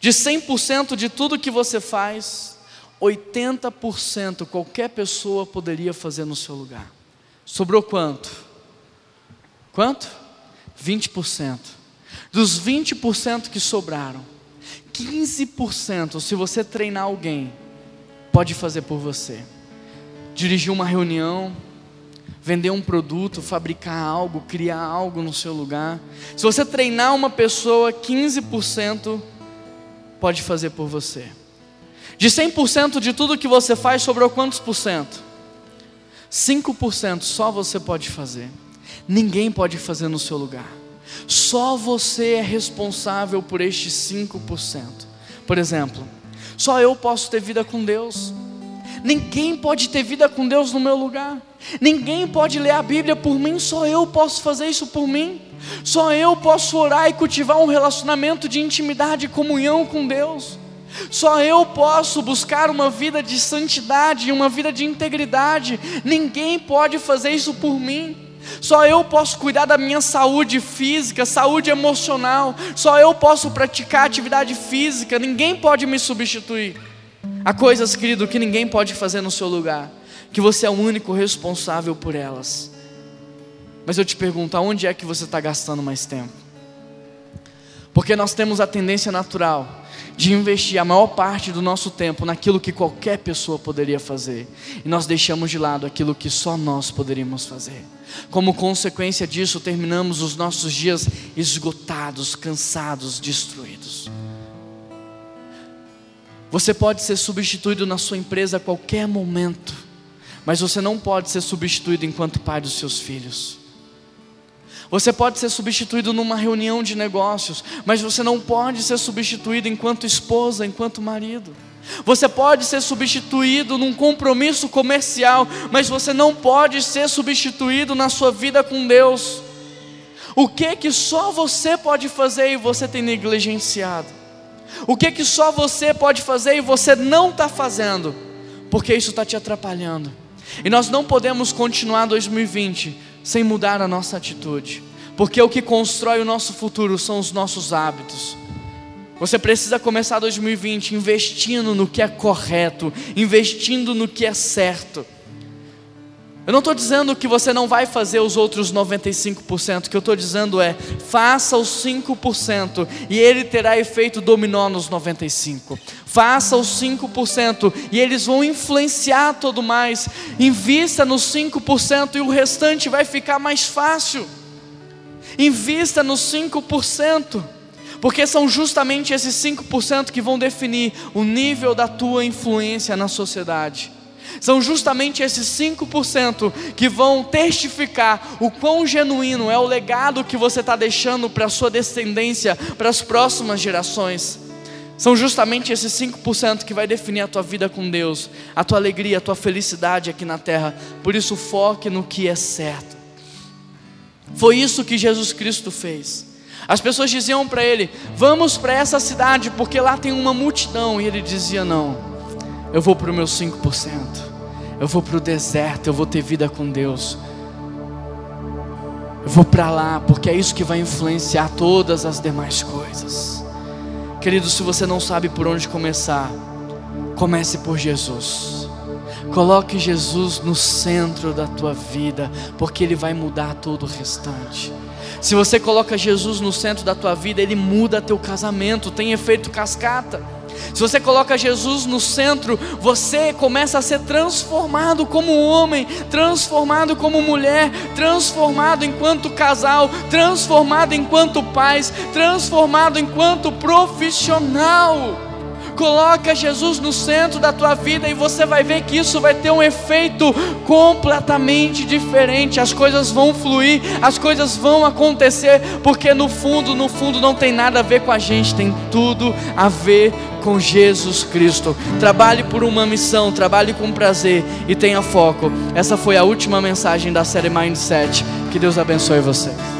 De 100% de tudo que você faz, 80% qualquer pessoa poderia fazer no seu lugar. Sobrou quanto? Quanto? 20%. Dos 20% que sobraram, 15%, se você treinar alguém, pode fazer por você. Dirigir uma reunião, vender um produto, fabricar algo, criar algo no seu lugar. Se você treinar uma pessoa, 15% pode fazer por você. De 100% de tudo que você faz, sobrou quantos por cento? 5% só você pode fazer. Ninguém pode fazer no seu lugar. Só você é responsável por estes 5%. Por exemplo, só eu posso ter vida com Deus. Ninguém pode ter vida com Deus no meu lugar. Ninguém pode ler a Bíblia por mim, só eu posso fazer isso por mim. Só eu posso orar e cultivar um relacionamento de intimidade e comunhão com Deus. Só eu posso buscar uma vida de santidade, uma vida de integridade. Ninguém pode fazer isso por mim. Só eu posso cuidar da minha saúde física, saúde emocional. Só eu posso praticar atividade física. Ninguém pode me substituir. Há coisas, querido, que ninguém pode fazer no seu lugar que você é o único responsável por elas. Mas eu te pergunto, aonde é que você está gastando mais tempo? Porque nós temos a tendência natural de investir a maior parte do nosso tempo naquilo que qualquer pessoa poderia fazer, e nós deixamos de lado aquilo que só nós poderíamos fazer. Como consequência disso, terminamos os nossos dias esgotados, cansados, destruídos. Você pode ser substituído na sua empresa a qualquer momento mas você não pode ser substituído enquanto pai dos seus filhos. Você pode ser substituído numa reunião de negócios, mas você não pode ser substituído enquanto esposa, enquanto marido. Você pode ser substituído num compromisso comercial, mas você não pode ser substituído na sua vida com Deus. O que que só você pode fazer e você tem negligenciado? O que que só você pode fazer e você não está fazendo? Porque isso está te atrapalhando. E nós não podemos continuar 2020 sem mudar a nossa atitude, porque o que constrói o nosso futuro são os nossos hábitos. Você precisa começar 2020 investindo no que é correto, investindo no que é certo. Eu não estou dizendo que você não vai fazer os outros 95%, o que eu estou dizendo é, faça os 5% e ele terá efeito dominó nos 95%. Faça os 5% e eles vão influenciar todo mais. Invista nos 5% e o restante vai ficar mais fácil. Invista nos 5%. Porque são justamente esses 5% que vão definir o nível da tua influência na sociedade. São justamente esses 5% que vão testificar o quão genuíno é o legado que você está deixando para a sua descendência, para as próximas gerações. São justamente esses 5% que vai definir a tua vida com Deus, a tua alegria, a tua felicidade aqui na terra. Por isso, foque no que é certo. Foi isso que Jesus Cristo fez. As pessoas diziam para ele: Vamos para essa cidade, porque lá tem uma multidão. E ele dizia: Não, eu vou para os meus 5%. Eu vou para o deserto, eu vou ter vida com Deus. Eu vou para lá, porque é isso que vai influenciar todas as demais coisas. Querido, se você não sabe por onde começar, comece por Jesus. Coloque Jesus no centro da tua vida, porque Ele vai mudar todo o restante. Se você coloca Jesus no centro da tua vida, Ele muda teu casamento, tem efeito cascata. Se você coloca Jesus no centro, você começa a ser transformado como homem, transformado como mulher, transformado enquanto casal, transformado enquanto pais, transformado enquanto profissional. Coloca Jesus no centro da tua vida e você vai ver que isso vai ter um efeito completamente diferente. As coisas vão fluir, as coisas vão acontecer, porque no fundo, no fundo não tem nada a ver com a gente, tem tudo a ver com Jesus Cristo. Trabalhe por uma missão, trabalhe com prazer e tenha foco. Essa foi a última mensagem da série Mindset. Que Deus abençoe vocês.